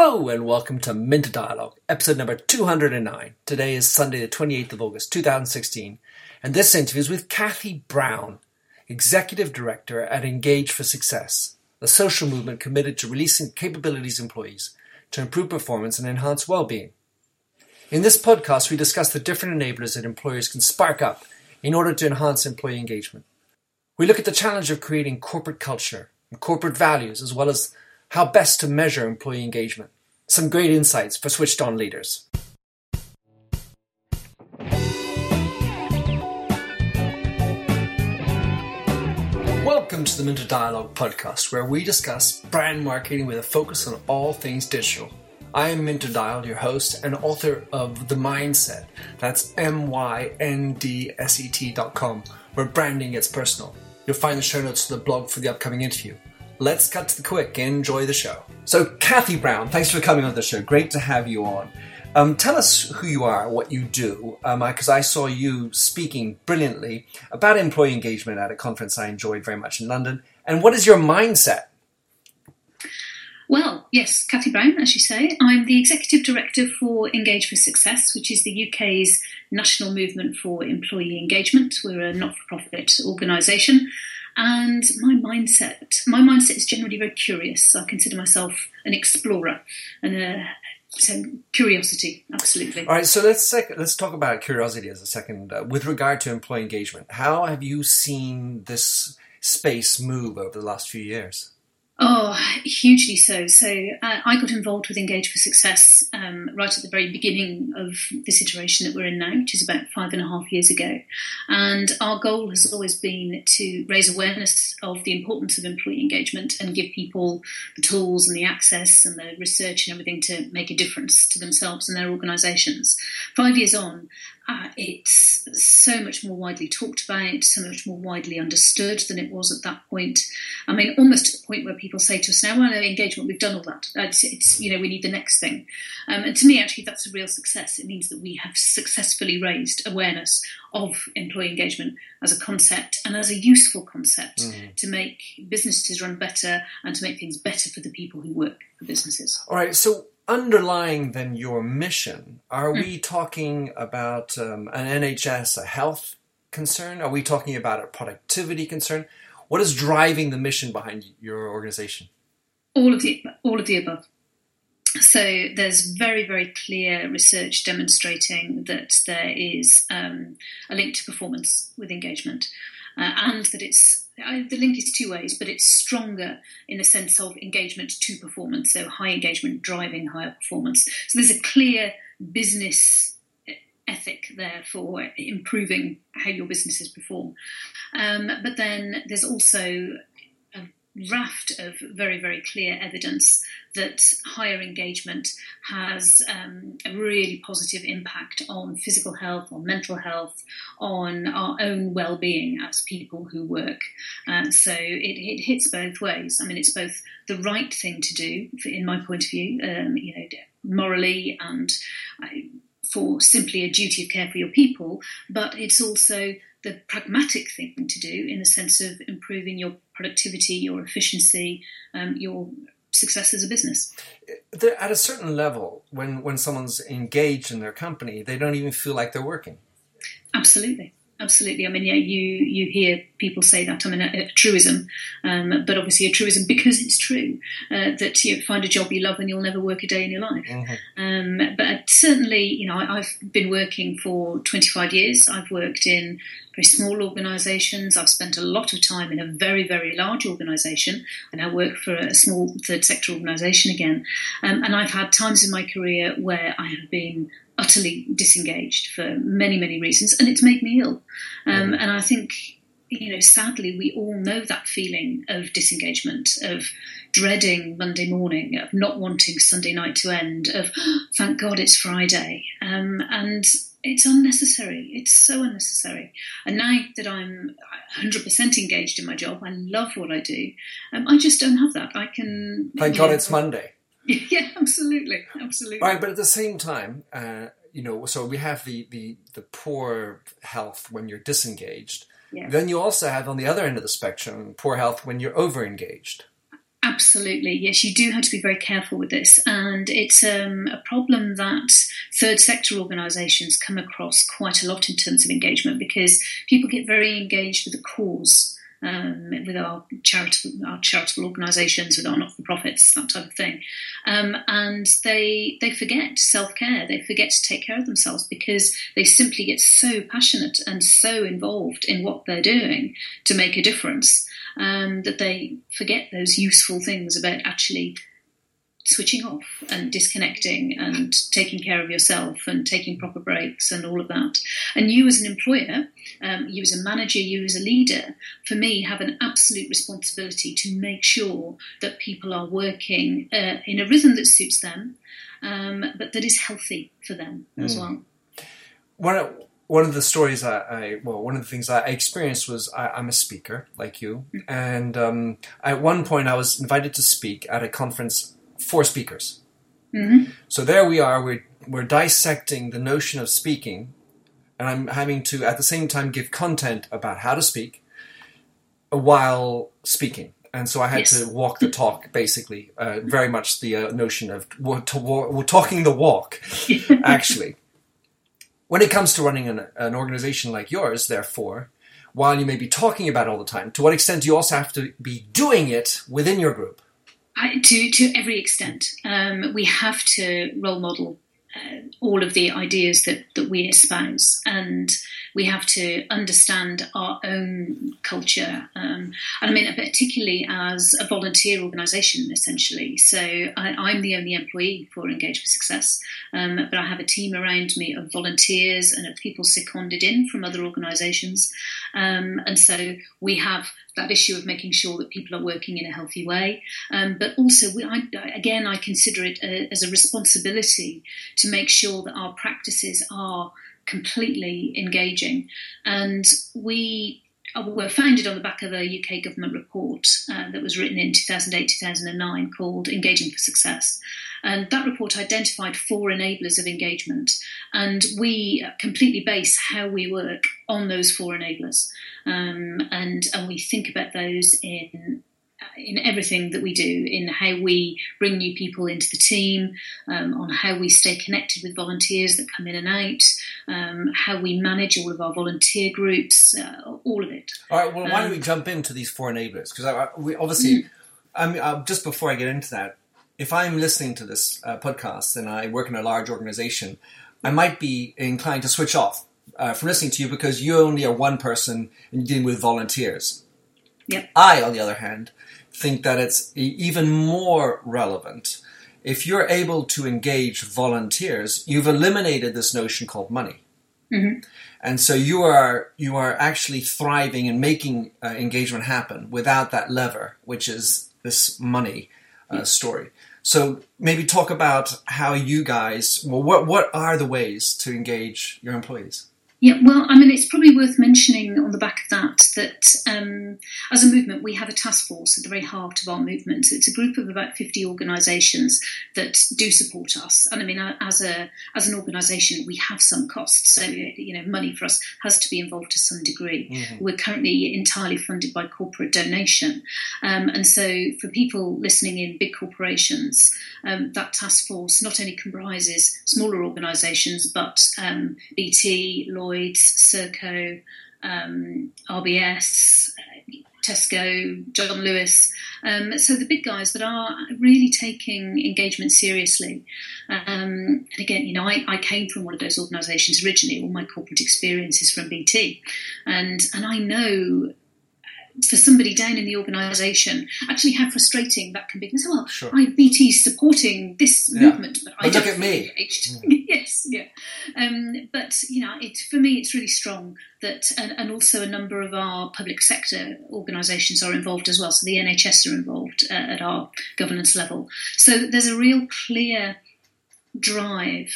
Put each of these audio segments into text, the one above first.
Hello and welcome to Minter Dialogue, episode number 209. Today is Sunday, the 28th of August, 2016, and this interview is with Cathy Brown, Executive Director at Engage for Success, a social movement committed to releasing capabilities employees to improve performance and enhance well-being. In this podcast, we discuss the different enablers that employers can spark up in order to enhance employee engagement. We look at the challenge of creating corporate culture and corporate values, as well as how best to measure employee engagement. Some great insights for switched on leaders. Welcome to the Minter Dialogue podcast, where we discuss brand marketing with a focus on all things digital. I am Minter Dial, your host and author of The Myndset. That's M Y N D S E T dot com, where branding gets personal. You'll find the show notes to the blog for the upcoming interview let's cut to the quick. and Enjoy the show. So, Cathy Brown, thanks for coming on the show. Great to have you on. Um, tell us who you are, what you do, because um, I saw you speaking brilliantly about employee engagement at a conference I enjoyed very much in London. And what is your mindset? Well, yes, Cathy Brown, as you say. I'm the Executive Director for Engage for Success, which is the UK's national movement for employee engagement. We're a not for profit organisation and my mindset, my mindset is generally very curious. I consider myself an explorer and a so curiosity, absolutely. All right, so let's sec- let's talk about curiosity as a second. Uh, with regard to employee engagement, how have you seen this space move over the last few years? Oh, hugely so. So uh, I got involved with Engage for Success um, right at the very beginning of this iteration that we're in now, which is about five and a half years ago. And our goal has always been to raise awareness of the importance of employee engagement and give people the tools and the access and the research and everything to make a difference to themselves and their organisations. Five years on, uh, it's so much more widely talked about, so much more widely understood than it was at that point. I mean, almost to the point where people say to us now, "Well, engagement, we've done all that. It's, it's you know, we need the next thing." Um, and to me, actually, that's a real success. It means that we have successfully raised awareness of employee engagement as a concept and as a useful concept mm-hmm. to make businesses run better and to make things better for the people who work for businesses. All right, so underlying then your mission, are mm. we talking about um, an NHS, a health concern? Are we talking about a productivity concern? What is driving the mission behind your organization? All of the all of the above. So there's very very clear research demonstrating that there is um, a link to performance with engagement, uh, and that it's the link is two ways, but it's stronger in the sense of engagement to performance. So high engagement driving higher performance. So there's a clear business ethic there for improving how your businesses perform. Um, but then there's also raft of very, very clear evidence that higher engagement has um, a really positive impact on physical health, on mental health, on our own well-being as people who work. Uh, so it, it, hits both ways. I mean, it's both the right thing to do, in my point of view, um, you know, morally and. Uh, for simply a duty of care for your people, but it's also the pragmatic thing to do in the sense of improving your productivity, your efficiency, um, your success as a business. At a certain level, when, when someone's engaged in their company, they don't even feel like they're working. Absolutely. Absolutely. I mean, yeah, you you hear people say that. I mean, a, a truism, um, but obviously a truism because it's true uh, that you find a job you love and you'll never work a day in your life. Mm-hmm. Um, but certainly, you know, I, I've been working for 25 years. I've worked in very small organisations. I've spent a lot of time in a very, very large organisation, and I work for a small third sector organisation again. Um, and I've had times in my career where I have been utterly disengaged for many, many reasons, and it's made me ill. Um, mm. And I think, you know, sadly, we all know that feeling of disengagement, of dreading Monday morning, of not wanting Sunday night to end, of oh, thank God it's Friday. Um, and it's unnecessary. It's so unnecessary. And now that I'm 100% engaged in my job, I love what I do. Um, I just don't have that. I can. Thank God know, it's Monday. Yeah, absolutely, absolutely. Right, but at the same time, uh, you know, so we have the, the the poor health when you're disengaged. Then you also have on the other end of the spectrum poor health when you're over engaged. Absolutely, yes, you do have to be very careful with this, and it's um, a problem that third sector organisations come across quite a lot in terms of engagement because people get very engaged with the cause um, with our charitable, our charitable organisations, with our not for profits, that type of thing. Um, and they they forget self care. They forget to take care of themselves because they simply get so passionate and so involved in what they're doing to make a difference um, that they forget those useful things about actually switching off and disconnecting and taking care of yourself and taking proper breaks and all of that. And you, as an employer, um, you as a manager, you as a leader, for me, have an absolute responsibility to make sure that people are working uh, in a rhythm that suits them, um, but that is healthy for them mm. as well. One of, one of the stories I, I, well, one of the things I experienced was I, am a speaker like you, mm. and um, at one point I was invited to speak at a conference four speakers. Mm-hmm. So there we are, we're, we're dissecting the notion of speaking, and I'm having to at the same time give content about how to speak while speaking. And so I had yes. to walk the talk, basically, uh, very much the uh, notion of to, to, talking the walk, actually. when it comes to running an, an organization like yours, therefore, while you may be talking about it all the time, to what extent do you also have to be doing it within your group? I, to to every extent, um, we have to role model uh, all of the ideas that that we espouse, and we have to understand our own culture. Um, and I mean, particularly as a volunteer organisation, essentially. So I, am the only employee for Engage for Success, um, but I have a team around me of volunteers and of people seconded in from other organisations. Um, and so we have that issue of making sure that people are working in a healthy way. Um, but also, we, I, again, I consider it a, as a responsibility to make sure that our practices are completely engaging. And we uh, were founded on the back of a UK government report uh, that was written in 2008 2009 called Engaging for Success. And that report identified four enablers of engagement. And we completely base how we work on those four enablers. Um, and, and we think about those in in everything that we do, in how we bring new people into the team, um, on how we stay connected with volunteers that come in and out, um, how we manage all of our volunteer groups, uh, all of it. All right. Well, why don't we um, jump into these four enablers? Because we obviously, mm. I mean, uh, just before I get into that, if I'm listening to this uh, podcast and I work in a large organization, I might be inclined to switch off uh, from listening to you because you only are one person and you're dealing with volunteers. Yep. I, on the other hand, think that it's even more relevant. If you're able to engage volunteers, you've eliminated this notion called money. Mm-hmm. And so you are you are actually thriving and making uh, engagement happen without that lever, which is this money uh, story. So maybe talk about how you guys. Well, what what are the ways to engage your employees? Yeah, well, I mean, it's probably worth mentioning on the back of that that um, as a movement, we have a task force at the very heart of our movement. It's a group of about 50 organisations that do support us. And I mean, as a as an organisation, we have some costs. So, you know, money for us has to be involved to some degree. Mm-hmm. We're currently entirely funded by corporate donation. Um, and so, for people listening in big corporations, um, that task force not only comprises smaller organisations, but um, BT, Law, Lloyd's, Serco, um, RBS, Tesco, John Lewis. Um, so the big guys that are really taking engagement seriously. Um, and again, you know, I, I, came from one of those organisations originally. All my corporate experience is from BT, and and I know for somebody down in the organisation, actually how frustrating that can be. say, well, sure. I BT's supporting this yeah. movement, but, but I look at me. Mm. yes, yeah. Um, but you know, it, for me, it's really strong that, and, and, also a number of our public sector organisations are involved as well. So the NHS are involved uh, at our governance level. So there's a real clear drive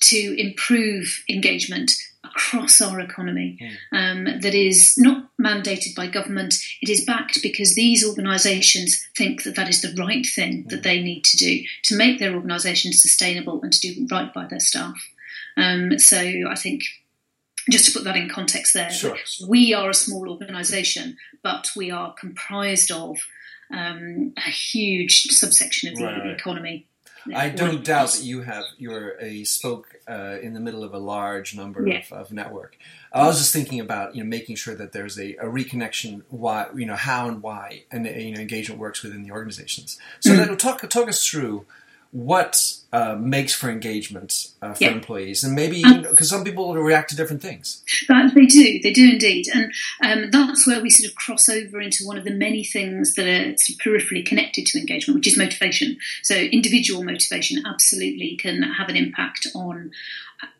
to improve engagement across our economy um, that is not mandated by government. It is backed because these organisations think that that is the right thing that they need to do to make their organisations sustainable and to do right by their staff. Um, so I think just to put that in context there, sure. we are a small organisation, but we are comprised of um, a huge subsection of the, right. economy. I don't doubt that you have you're a spoke uh, in the middle of a large number yeah. of, of, network. I was just thinking about you know making sure that there's a, a reconnection why you know how and why and you know engagement works within the organizations. So mm. then talk talk us through what uh, makes for engagement uh, for employees, and maybe because some people react to different things. But they do, they do indeed, and um, that's where we sort of cross over into one of the many things that are sort of peripherally connected to engagement, which is motivation. So individual motivation absolutely can have an impact on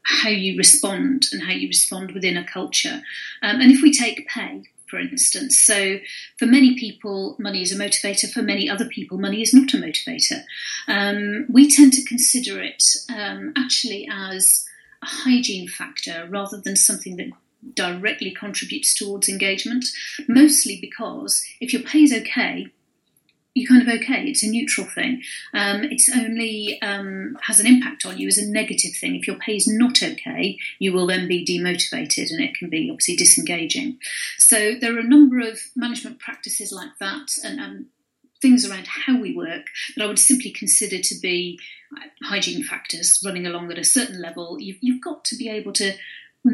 how you respond and how you respond within a culture. Um, and if we take pay, for instance. So, for many people, money is a motivator. For many other people, money is not a motivator. Um, we tend to consider it um, actually as a hygiene factor rather than something that directly contributes towards engagement, mostly because if your pay is okay, you're kind of okay. It's a neutral thing. Um, it's only um, has an impact on you as a negative thing. If your pay is not okay, you will then be demotivated, and it can be obviously disengaging. So there are a number of management practices like that, and, and things around how we work that I would simply consider to be hygiene factors running along at a certain level. You've, you've got to be able to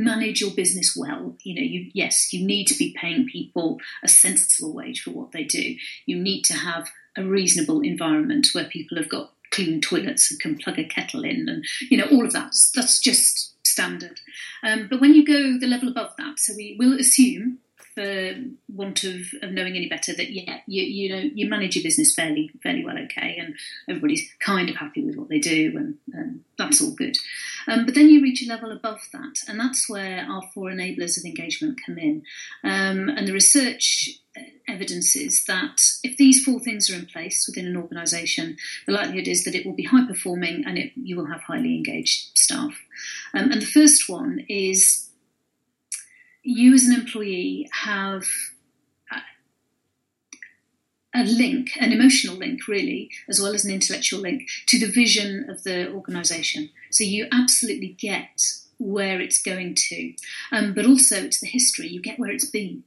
manage your business well. You know, you yes, you need to be paying people a sensible wage for what they do. You need to have a reasonable environment where people have got clean toilets and can plug a kettle in, and you know, all of that. That's just standard. Um, but when you go the level above that, so we will assume for want of, of knowing any better that yeah you you know you manage your business fairly fairly well okay and everybody's kind of happy with what they do and, and that's all good um, but then you reach a level above that and that's where our four enablers of engagement come in um, and the research evidences that if these four things are in place within an organisation, the likelihood is that it will be high performing and it, you will have highly engaged staff. Um, and the first one is you as an employee have a link, an emotional link, really, as well as an intellectual link to the vision of the organisation. So you absolutely get where it's going to, um, but also it's the history. You get where it's been.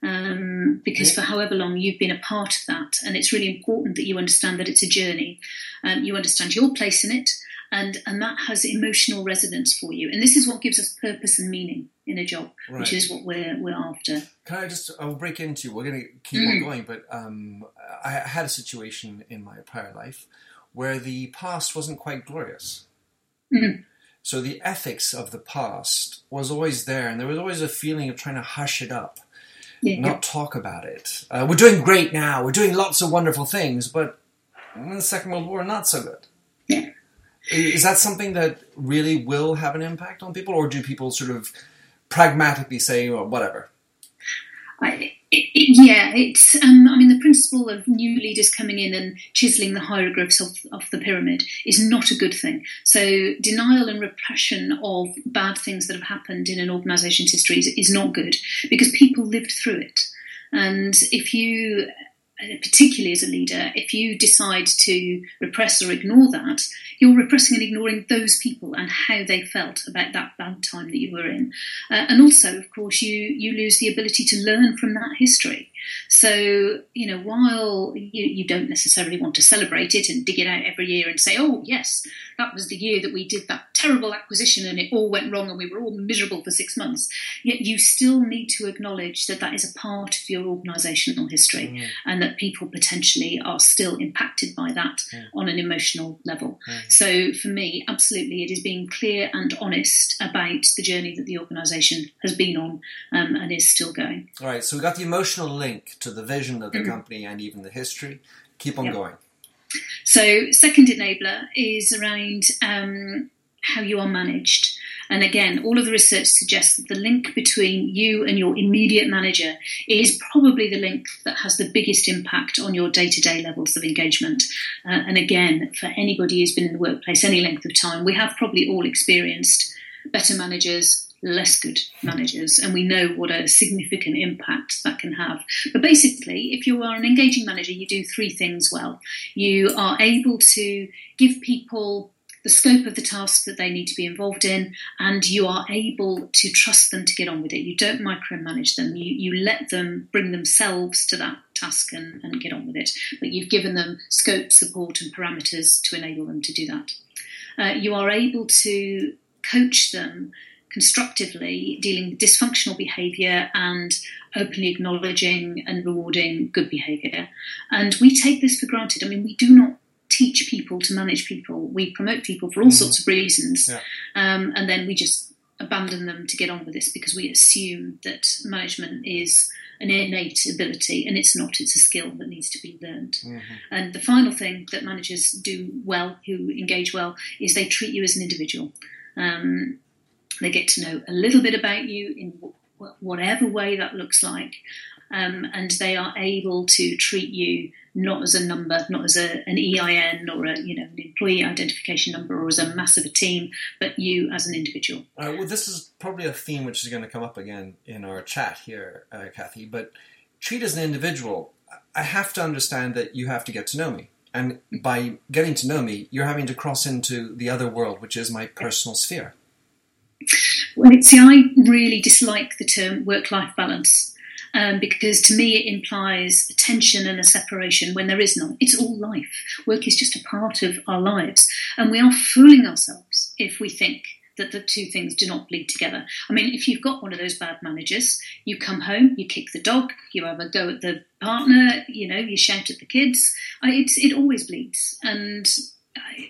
Um, because for however long you've been a part of that, and it's really important that you understand that it's a journey. Um, you understand your place in it, and and that has emotional resonance for you. And this is what gives us purpose and meaning in a job, right. which is what we're we're after. Can I just? I'll break into. We're going to keep mm. on going, but um, I had a situation in my prior life where the past wasn't quite glorious. Mm. So the ethics of the past was always there, and there was always a feeling of trying to hush it up, yeah. not talk about it. Uh, we're doing great now. We're doing lots of wonderful things, but in the Second World War, not so good. Yeah. Is that something that really will have an impact on people, or do people sort of pragmatically say, well, whatever? I, it, it, yeah, it's. Um, I mean, the principle of new leaders coming in and chiseling the hieroglyphs of, of the pyramid is not a good thing. So, denial and repression of bad things that have happened in an organisation's history is, is not good because people lived through it. And if you particularly as a leader, if you decide to repress or ignore that, you're repressing and ignoring those people and how they felt about that bad time that you were in. Uh, and also, of course, you, you lose the ability to learn from that history. So, you know, while you, you don't necessarily want to celebrate it and dig it out every year and say, oh, yes, that was the year that we did that terrible acquisition and it all went wrong and we were all miserable for six months, yet you still need to acknowledge that that is a part of your organisational history mm. and that people potentially are still impacted by that mm. on an emotional level. Mm. So, for me, absolutely, it is being clear and honest about the journey that the organisation has been on um, and is still going. All right, so we got the emotional link to the vision of the mm-hmm. company and even the history. Keep on yep. going. So, second enabler is around um, how you are managed. And again, all of the research suggests that the link between you and your immediate manager is probably the link that has the biggest impact on your day to day levels of engagement. Uh, and again, for anybody who's been in the workplace any length of time, we have probably all experienced better managers, less good managers, and we know what a significant impact that can have. But basically, if you are an engaging manager, you do three things well. You are able to give people the scope of the task that they need to be involved in, and you are able to trust them to get on with it. You don't micromanage them, you, you let them bring themselves to that task and, and get on with it. But you've given them scope, support, and parameters to enable them to do that. Uh, you are able to coach them constructively, dealing with dysfunctional behaviour and openly acknowledging and rewarding good behaviour. And we take this for granted. I mean, we do not teach people to manage people. We promote people for all mm. sorts of reasons, yeah. um, and then we just abandon them to get on with this because we assume that management is an innate ability, and it's not. It's a skill that needs to be learned. Mm-hmm. And the final thing that managers do well, who engage well, is they treat you as an individual. Um, they get to know a little bit about you in whatever way that looks like, um, and they are able to treat you not as a number, not as a, an EIN or a you know an employee identification number or as a mass of a team, but you as an individual. Uh, well, this is probably a theme which is going to come up again in our chat here, uh, Cathy. But treat as an individual. I have to understand that you have to get to know me. And by getting to know me, you're having to cross into the other world, which is my personal sphere. Well, see, I really dislike the term work life balance um, because to me it implies a tension and a separation when there is none. It's all life. Work is just a part of our lives, and we are fooling ourselves if we think that the two things do not bleed together. I mean, if you've got one of those bad managers, you come home, you kick the dog, you have a go at the partner, you know, you shout at the kids. It, it always bleeds, and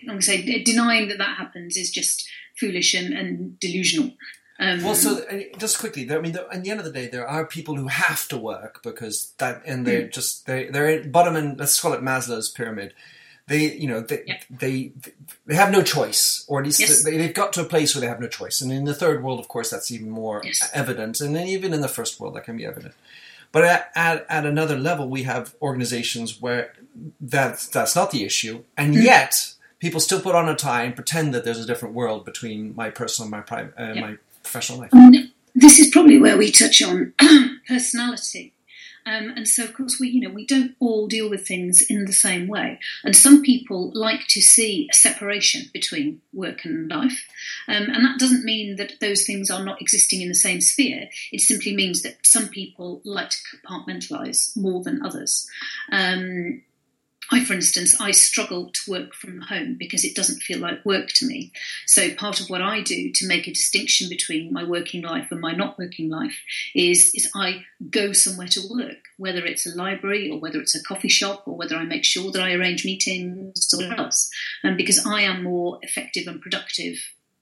like I say, denying that that happens is just foolish and, and delusional. Um, well, so just quickly, I mean, at the end of the day, there are people who have to work because that, and they're mm. just they they're bottom and let's call it Maslow's pyramid. They, you know, they yeah. they they have no choice, or at least yes. they, have got to a place where they have no choice. And in the third world, of course, that's even more yes. evident, and then even in the first world, that can be evident. But at, at, at another level, we have organizations where that that's not the issue, and mm. yet people still put on a tie and pretend that there's a different world between my personal and my private, uh, yeah. my professional life? Um, this is probably where we touch on personality. Um, and so, of course, we you know we don't all deal with things in the same way, and some people like to see a separation between work and life, um, and that doesn't mean that those things are not existing in the same sphere. It simply means that some people like to compartmentalise more than others. Um, I, for instance, I struggle to work from home because it doesn't feel like work to me. So part of what I do to make a distinction between my working life and my not working life is, is I go somewhere to work, whether it's a library or whether it's a coffee shop or whether I make sure that I arrange meetings or else. And because I am more effective and productive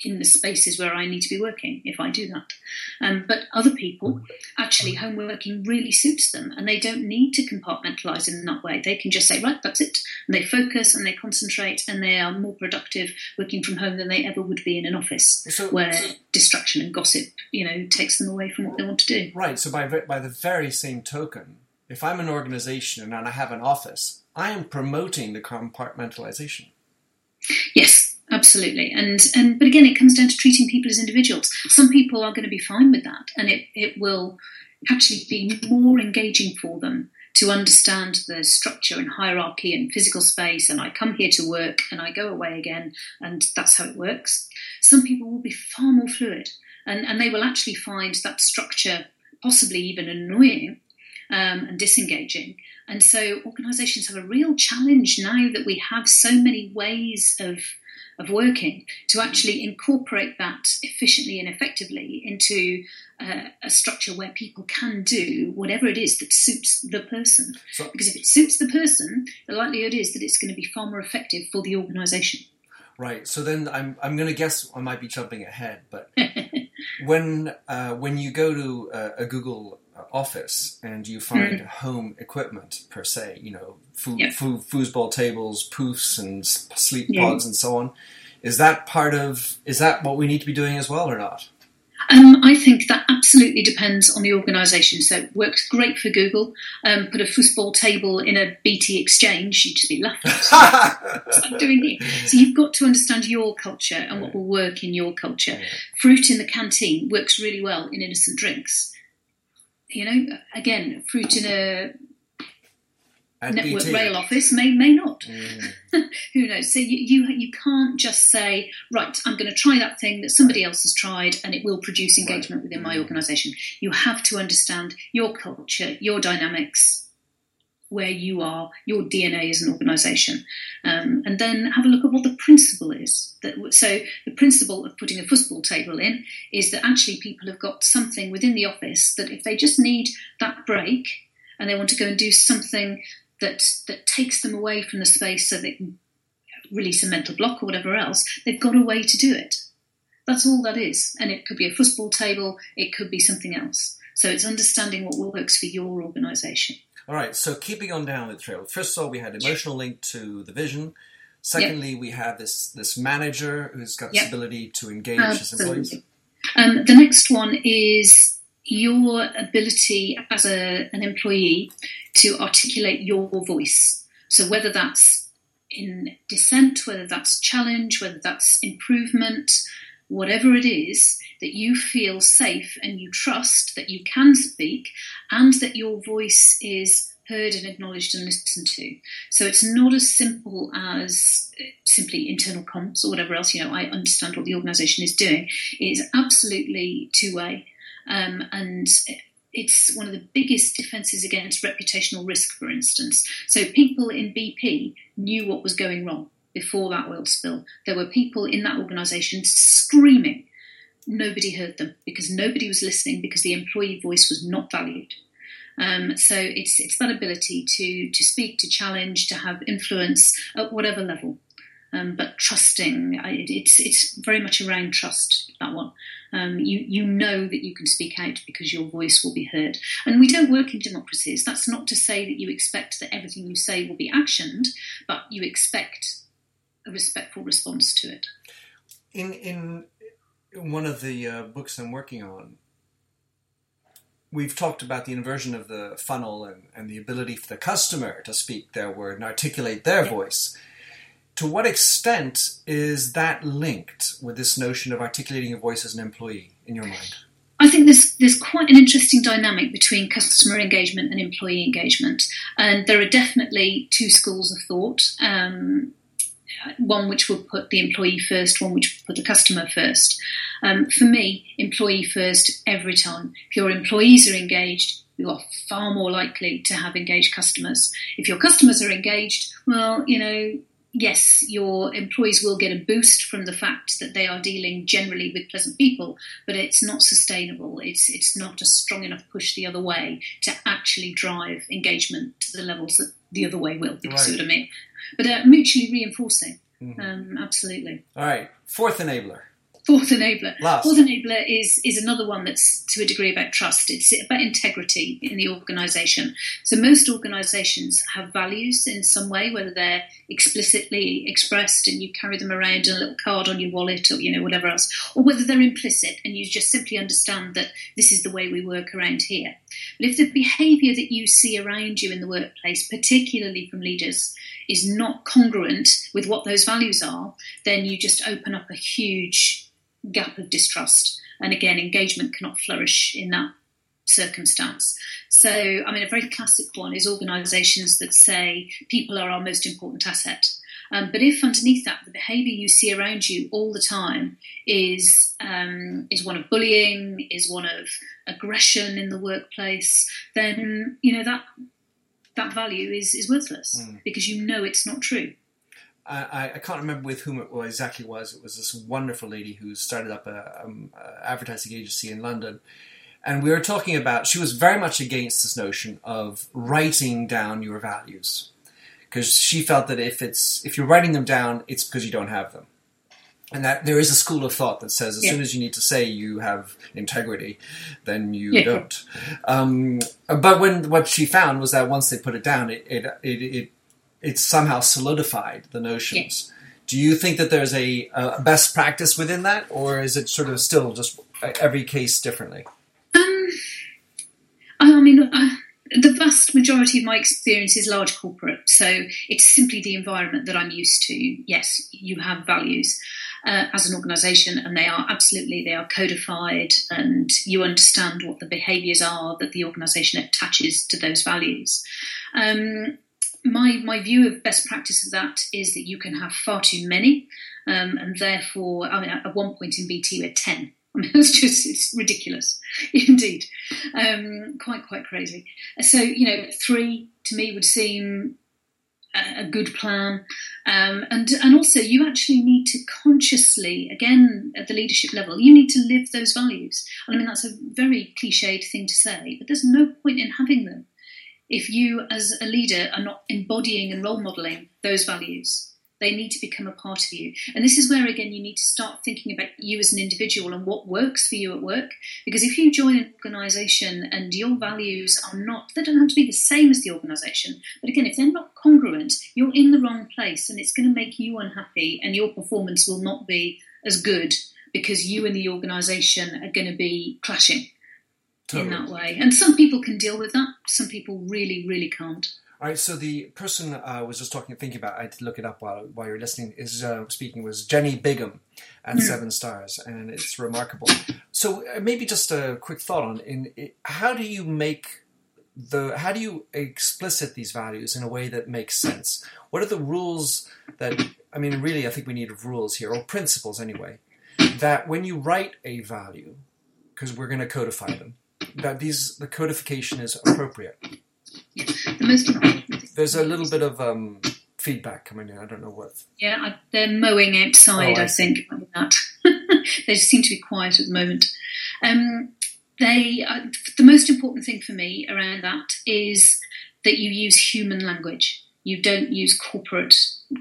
in the spaces where I need to be working if I do that. Um, but other people, actually, home working really suits them and they don't need to compartmentalize in that way. They can just say, right, that's it. And they focus and they concentrate and they are more productive working from home than they ever would be in an office so, where so, distraction and gossip, you know, takes them away from what they want to do. Right. So by, by the very same token, if I'm an organization and I have an office, I am promoting the compartmentalization. Yes, absolutely. And and but again it comes down to treating people as individuals. Some people are going to be fine with that and it, it will actually be more engaging for them to understand the structure and hierarchy and physical space and i come here to work and i go away again and that's how it works. Some people will be far more fluid and, and they will actually find that structure possibly even annoying um, and disengaging. And so organizations have a real challenge now that we have so many ways of of working to actually incorporate that efficiently and effectively into uh, a structure where people can do whatever it is that suits the person. So, because if it suits the person, the likelihood is that it's going to be far more effective for the organisation. Right. So then I'm I'm going to guess I might be jumping ahead, but when uh, when you go to uh, a Google office and you find mm. home equipment per se, you know, foo- yep. foo- foosball tables, poofs, and sleep yeah. pods, and so on. Is that part of? Is that what we need to be doing as well, or not? Um, I think that absolutely depends on the organisation. So it works great for Google. Um, put a foosball table in a BT exchange, you'd just be laughing. Doing here? So you've got to understand your culture and what will work in your culture. Fruit in the canteen works really well in innocent drinks you know, again, fruit in a network BT. rail office may may not. Mm. Who knows? So you, you you can't just say, right, I'm going to try that thing that somebody else has tried, and it will produce engagement right. within my mm. organisation. You have to understand your culture, your dynamics, where you are, your DNA as an organisation, um, and then have a look at what the principle is. That so the principle of putting a football table in is that actually people have got something within the office that if they just need that break and they want to go and do something that that takes them away from the space so they can release a mental block or whatever else, they've got a way to do it. That's all that is, and it could be a football table, it could be something else. So it's understanding what works for your organisation. All right. So keeping on down the trail. First of all, we had emotional link to the vision. Secondly, yep. we have this this manager who's got this ability to engage his employees. Um, the next one is your ability as a, an employee to articulate your voice. So whether that's in dissent, whether that's challenge, whether that's improvement, whatever it is, that you feel safe and you trust that you can speak and that your voice is heard and acknowledged and listened to. So it's not as simple as simply internal comms or whatever else. You know, I understand what the organisation is doing. It is absolutely two way, um, and it's one of the biggest defences against reputational risk. For instance, so people in BP knew what was going wrong before that oil spill. There were people in that organisation screaming nobody heard them because nobody was listening because the employee voice was not valued. Um, so it's it's that ability to to speak, to challenge, to have influence at whatever level, um, but trusting. It's it's very much around trust that one. Um, you you know that you can speak out because your voice will be heard. And we don't work in democracies. That's not to say that you expect that everything you say will be actioned, but you expect a respectful response to it. In in one of the uh, books I'm working on, we've talked about the inversion of the funnel and, and the ability for the customer to speak their word and articulate their yeah. voice. To what extent is that linked with this notion of articulating your voice as an employee in your mind? I think there's there's quite an interesting dynamic between customer engagement and employee engagement, and there are definitely two schools of thought. Um, one which will put the employee first, one which will put the customer first. Um, for me, employee first every time. If your employees are engaged, you are far more likely to have engaged customers. If your customers are engaged, well, you know, yes, your employees will get a boost from the fact that they are dealing generally with pleasant people, but it's not sustainable. It's it's not a strong enough push the other way to actually drive engagement to the levels that the other way will. If right. you see what I mean? But uh, mutually reinforcing. Mm-hmm. Um, absolutely. All right. Fourth enabler. Fourth enabler. Last. Fourth enabler is is another one that's to a degree about trust. It's about integrity in the organisation. So most organisations have values in some way, whether they're explicitly expressed and you carry them around in a little card on your wallet or you know whatever else, or whether they're implicit and you just simply understand that this is the way we work around here. But if the behaviour that you see around you in the workplace, particularly from leaders, is not congruent with what those values are, then you just open up a huge gap of distrust. And again, engagement cannot flourish in that circumstance. So, I mean, a very classic one is organisations that say people are our most important asset. Um, but if underneath that, the behaviour you see around you all the time is um, is one of bullying, is one of aggression in the workplace, then you know that that value is is worthless mm. because you know it's not true. I, I can't remember with whom it was, exactly was. It was this wonderful lady who started up a, um, a advertising agency in London, and we were talking about. She was very much against this notion of writing down your values because she felt that if it's if you're writing them down, it's because you don't have them, and that there is a school of thought that says as yeah. soon as you need to say you have integrity, then you yeah. don't. Um, but when what she found was that once they put it down, it it, it, it it's somehow solidified the notions. Do you think that there's a, a, best practice within that, or is it sort of still just every case differently? Um, I mean, uh, the vast majority of my experience is large corporate, so it's simply the environment that I'm used to. Yes, you have values uh, as an organisation, and they are absolutely they are codified, and you understand what the behaviours are that the organisation attaches to those values. Um, my my view of best practice of that is that you can have far too many, um, and therefore, I mean, at one point in BT we had ten. I mean, it's just it's ridiculous, indeed, um, quite quite crazy. So you know, three to me would seem a, a good plan, um, and and also you actually need to consciously, again at the leadership level, you need to live those values. And I mean that's a very cliched thing to say, but there's no point in having them if you as a leader are not embodying and role modeling those values. They need to become a part of you. And this is where, again, you need to start thinking about you as an individual and what works for you at work. Because if you join an organization and your values are not, they don't have to be the same as the organization. But again, if they're not congruent, you're in the wrong place and it's going to make you unhappy and your performance will not be as good because you and the organization are going to be clashing totally. in that way. And some people can deal with that, some people really, really can't. All right, so the person I was just talking, thinking about, I had to look it up while while you're listening. Is uh, speaking was Jenny Biggam at mm. Seven Stars, and it's remarkable. So uh, maybe just a quick thought on in, in how do you make the how do you explicit these values in a way that makes sense? What are the rules that I mean? Really, I think we need rules here or principles anyway. That when you write a value, because we're going to codify them, that these the codification is appropriate the most important. There's a little bit of um, feedback coming in. I don't know what. Yeah, I, they're mowing outside. Oh, I, I think that they seem to be quiet at the moment. Um, they uh, the most important thing for me around that is that you use human language. You don't use corporate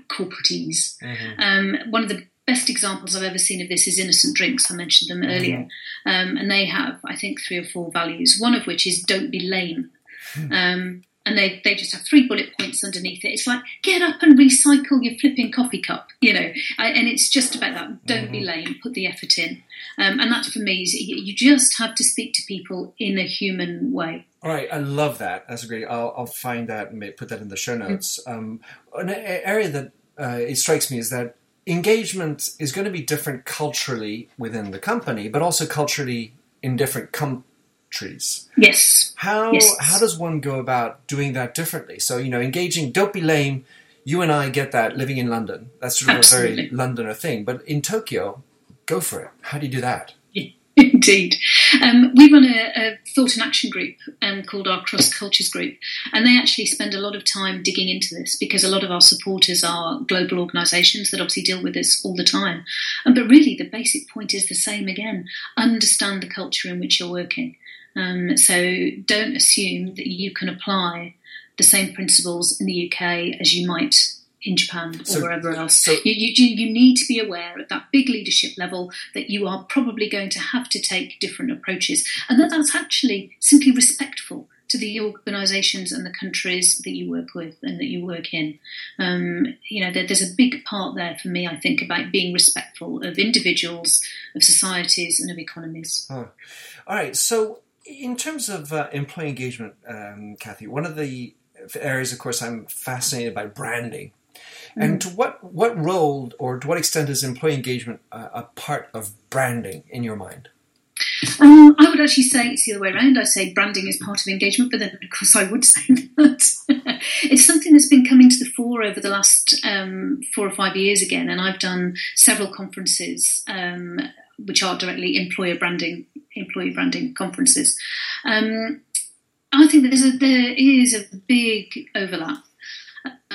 corporatese. Mm-hmm. Um, one of the best examples I've ever seen of this is Innocent Drinks. I mentioned them earlier, mm-hmm. um, and they have, I think, three or four values. One of which is "Don't be lame." Hmm. Um, and they, they just have three bullet points underneath it. It's like, get up and recycle your flipping coffee cup, you know. and it's just about that. Don't mm-hmm. be lame, put the effort in. Um, and that for me is you just have to speak to people in a human way. All right, I love that. That's great. I'll, I'll find that and put that in the show hmm. notes. Mm-hmm. Um, an area that uh, it strikes me is that engagement is going to be different culturally within the company, but also culturally in different countries. Yes. How yes. how does one go about doing that differently? So you know, engaging. Don't be lame. You and I get that living in London. That's sort of Absolutely. a very Londoner thing. But in Tokyo, go for it. How do you do that? Indeed. Um, we run a, a, thought and action group um, called our Cross Cultures Group, and they actually spend a lot of time digging into this because a lot of our supporters are global organisations that obviously deal with this all the time. Um, but really, the basic point is the same again understand the culture in which you're working. Um, so don't assume that you can apply the same principles in the UK as you might in Japan or so, wherever else. So, you, you, you need to be aware at that big leadership level that you are probably going to have to take different approaches, and that that's actually simply respectful to the organisations and the countries that you work with and that you work in. Um, you know, there, there's a big part there for me, I think, about being respectful of individuals, of societies, and of economies. All right, so in terms of uh, employee engagement, um, Cathy, one of the areas, of course, I'm fascinated by branding. And mm. to what what role or to what extent is employee engagement uh, a part of branding in your mind? Um, I would actually say it's the other way around. I say branding is part of engagement, but then of course I would say that it's something that's been coming to the fore over the last um, four or five years again. And I've done several conferences um, which are directly employer branding employee branding conferences. Um, I think there's a, there is a big overlap.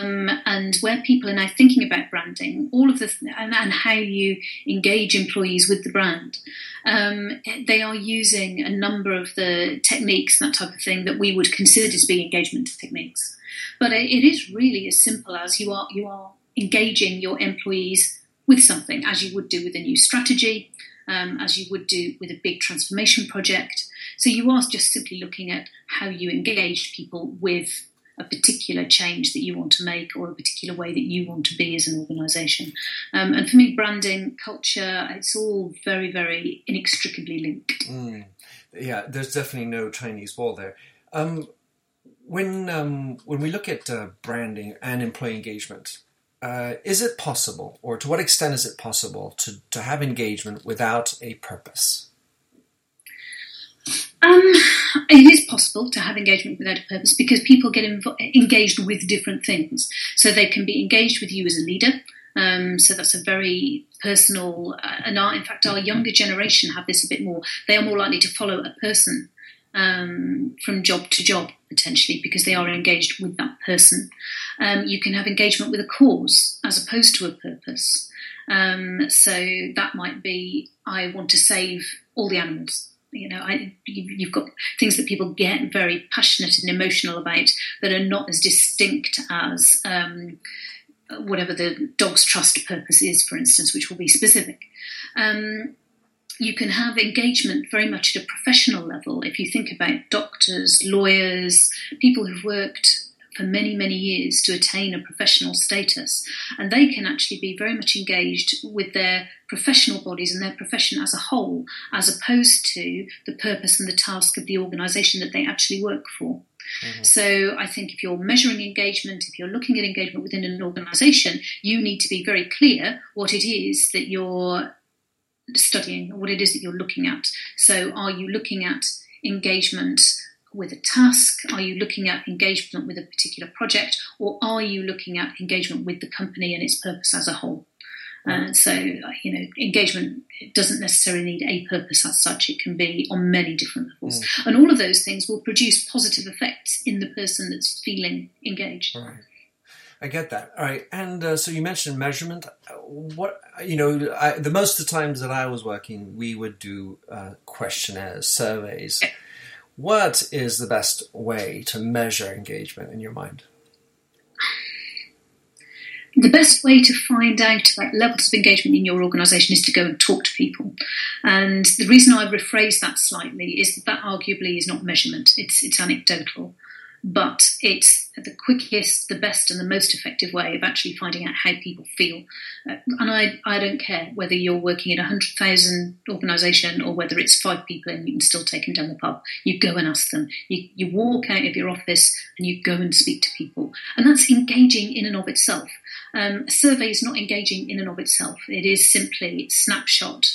Um, and where people are now thinking about branding, all of the and, and how you engage employees with the brand, um, they are using a number of the techniques and that type of thing that we would consider to be engagement techniques. But it, it is really as simple as you are you are engaging your employees with something as you would do with a new strategy, um, as you would do with a big transformation project. So you are just simply looking at how you engage people with a particular change that you want to make or a particular way that you want to be as an organisation. Um, and for me, branding, culture, it's all very, very inextricably linked. Mm. Yeah, there's definitely no Chinese wall there. Um, when um, when we look at uh, branding and employee engagement, uh, is it possible, or to what extent is it possible, to, to have engagement without a purpose? Um, it is possible to have engagement without a purpose because people get inv- engaged with different things. So they can be engaged with you as a leader, Um, so that's a very personal, uh, and our, in fact, our younger generation have this a bit more. They are more likely to follow a person um, from job to job potentially because they are engaged with that person. Um, you can have engagement with a cause as opposed to a purpose. Um, so that might be I want to save all the animals. You know, I, you've got things that people get very passionate and emotional about that are not as distinct as um, whatever the Dogs Trust purpose is, for instance, which will be specific. Um, you can have engagement very much at a professional level. If you think about doctors, lawyers, people who've worked for many, many years to attain a professional status, and they can actually be very much engaged with their professional bodies and their profession as a whole, as opposed to the purpose and the task of the organisation that they actually work for. Mm-hmm. So I think if you're measuring engagement, if you're looking at engagement within an organisation, you need to be very clear what it is that you're studying, what it is that you're looking at. So are you looking at engagement with a task? Are you looking at engagement with a particular project? Or are you looking at engagement with the company and its purpose as a whole? Uh, so, you know, engagement doesn't necessarily need a purpose as such. It can be on many different levels. Mm. And all of those things will produce positive effects in the person that's feeling engaged. Right. I get that. All right. And uh, so you mentioned measurement. What, you know, I, the most of the times that I was working, we would do uh, questionnaires, surveys. What is the best way to measure engagement in your mind? the best way to find out about levels of engagement in your organisation is to go and talk to people. And the reason I rephrase that slightly is that that arguably is not measurement, it's, it's anecdotal but it's the quickest, the best, and the most effective way of actually finding out how people feel. Uh, and I, I don't care whether you're working in a 100,000 organisation or whether it's five people and you can still take them down the pub. You go and ask them. You, you walk out of your office and you go and speak to people. And that's engaging in and of itself. Um, a survey is not engaging in and of itself. It is simply snapshot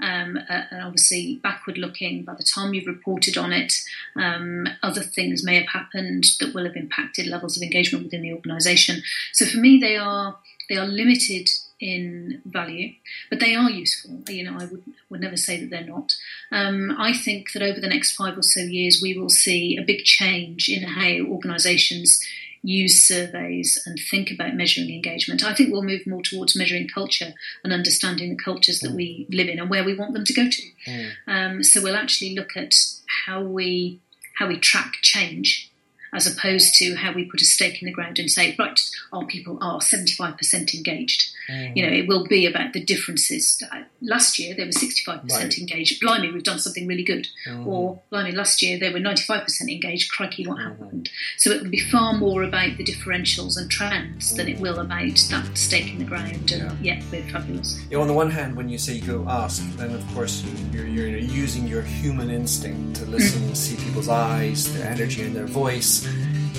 um, uh, and obviously backward looking. By the time you've reported on it, um, other things may have happened that will have impacted levels of engagement within the organisation. So for me, they are they are limited in value, but they are useful. You know, I would would never say that they're not. Um, I think that over the next five or so years, we will see a big change in how organisations use surveys and think about measuring engagement. I think we'll move more towards measuring culture and understanding the cultures that mm. we live in and where we want them to go to. Mm. Um, so we'll actually look at how we how we track change as opposed to how we put a stake in the ground and say, right, our people are 75% engaged. Mm-hmm. You know, it will be about the differences. Uh, last year, they were 65% right. engaged. Blimey, we've done something really good. Mm-hmm. Or, blimey, last year, they were 95% engaged. Crikey, what mm-hmm. happened? So it will be far more about the differentials and trends than it will about that stake in the ground. And yeah, yeah we're fabulous. Yeah, on the one hand, when you say go ask, then of course you're, you're using your human instinct to listen and see people's eyes, their energy, and their voice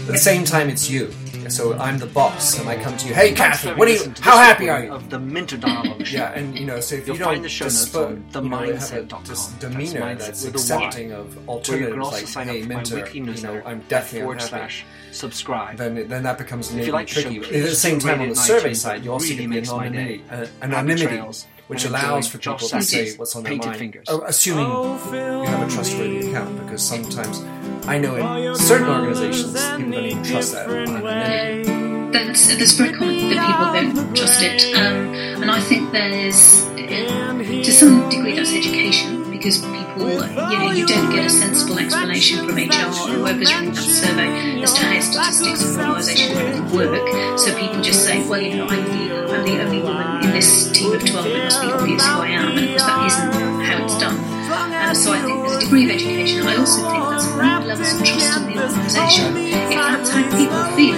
at the same time, it's you. So I'm the boss, and I come to you. Hey, Cathy, what are you? How happy are you? Of the Minter Dialogue. yeah, and you know, so if You'll you don't the show dispo- the you know, have a dis- demeanor that's, that's accepting of alternatives, like hey, Minter, you know, I'm definitely unhappy. Slash subscribe. Then, then that becomes maybe like tricky. At the same time, on the survey side, you also really get the anonymity, uh, anonymity which allows for people to say what's on their mind, oh, assuming you have a trustworthy account. Because sometimes I know in certain organizations people don't even trust that anonymity. That's, that's very common that people don't trust it, um, and I think there's to some degree that's education because people, you know, you don't get a sensible explanation from HR or whoever's running that survey as to how statistics of an organisation work. So people just say, well, you know, I'm the, I'm the only woman in this team of 12, it must be obvious who I am, and of course that isn't how it's done. Um, so I think there's a degree of education. I also think that's around levels of trust in the organisation. If that's how people feel,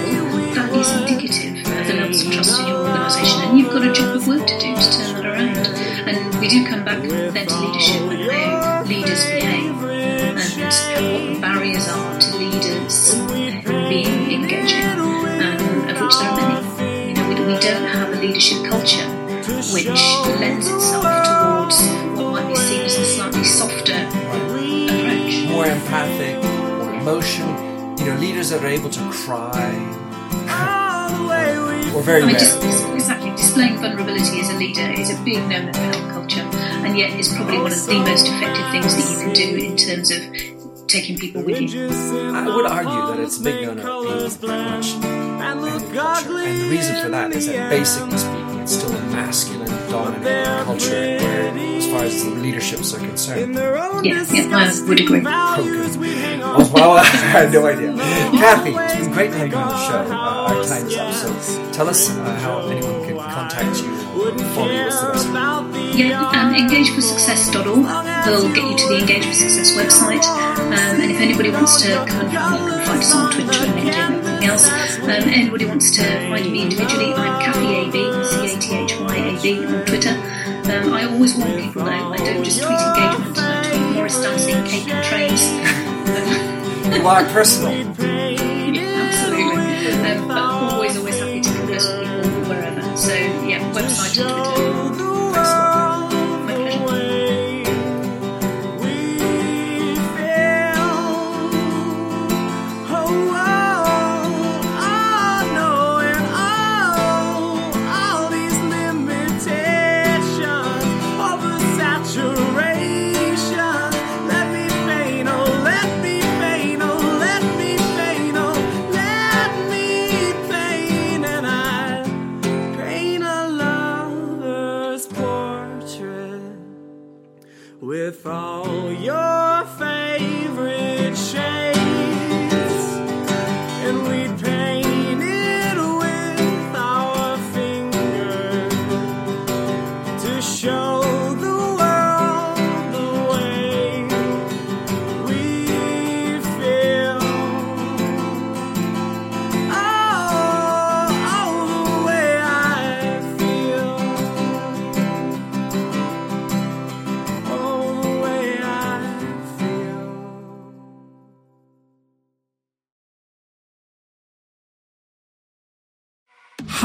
that is indicative of the levels of trust in your organisation, and you've got a job of work to do to turn that around. And we do come back then to leadership and how leaders behave and what the barriers are to leaders being engaging, um, of which there are many. You know, we don't have a leadership culture which lends itself more emotion. You know, leaders that are able to cry. or very I mean, dis- exactly. Displaying vulnerability as a leader is a big no-no in our culture, and yet it's probably one of the most effective things that you can do in terms of taking people with you. I would argue that it's a big no-no in pretty much any culture, and the reason for that is that basically speaking, it's still a masculine dominant culture where, as far as the leaderships are concerned. Yes, yeah, I would agree. Okay. Oh, well, I had no idea. Cathy, it's been great to have you on the show. Uh, our time is up, so tell us uh, how anyone can contact you or follow you. What's the best way? Yeah, um, engageforsuccess.org will get you to the Engage for Success website. Um, and if anybody wants to come and find me, you can find us on Twitter and LinkedIn and everything else. Um, anybody wants to find me individually, I'm Cathy AB, C-A-T-H-Y-A-B on Twitter. Um, I always warn people though, I don't just tweet engagement, I tweet Morris dancing, cake and trays. You are personal. website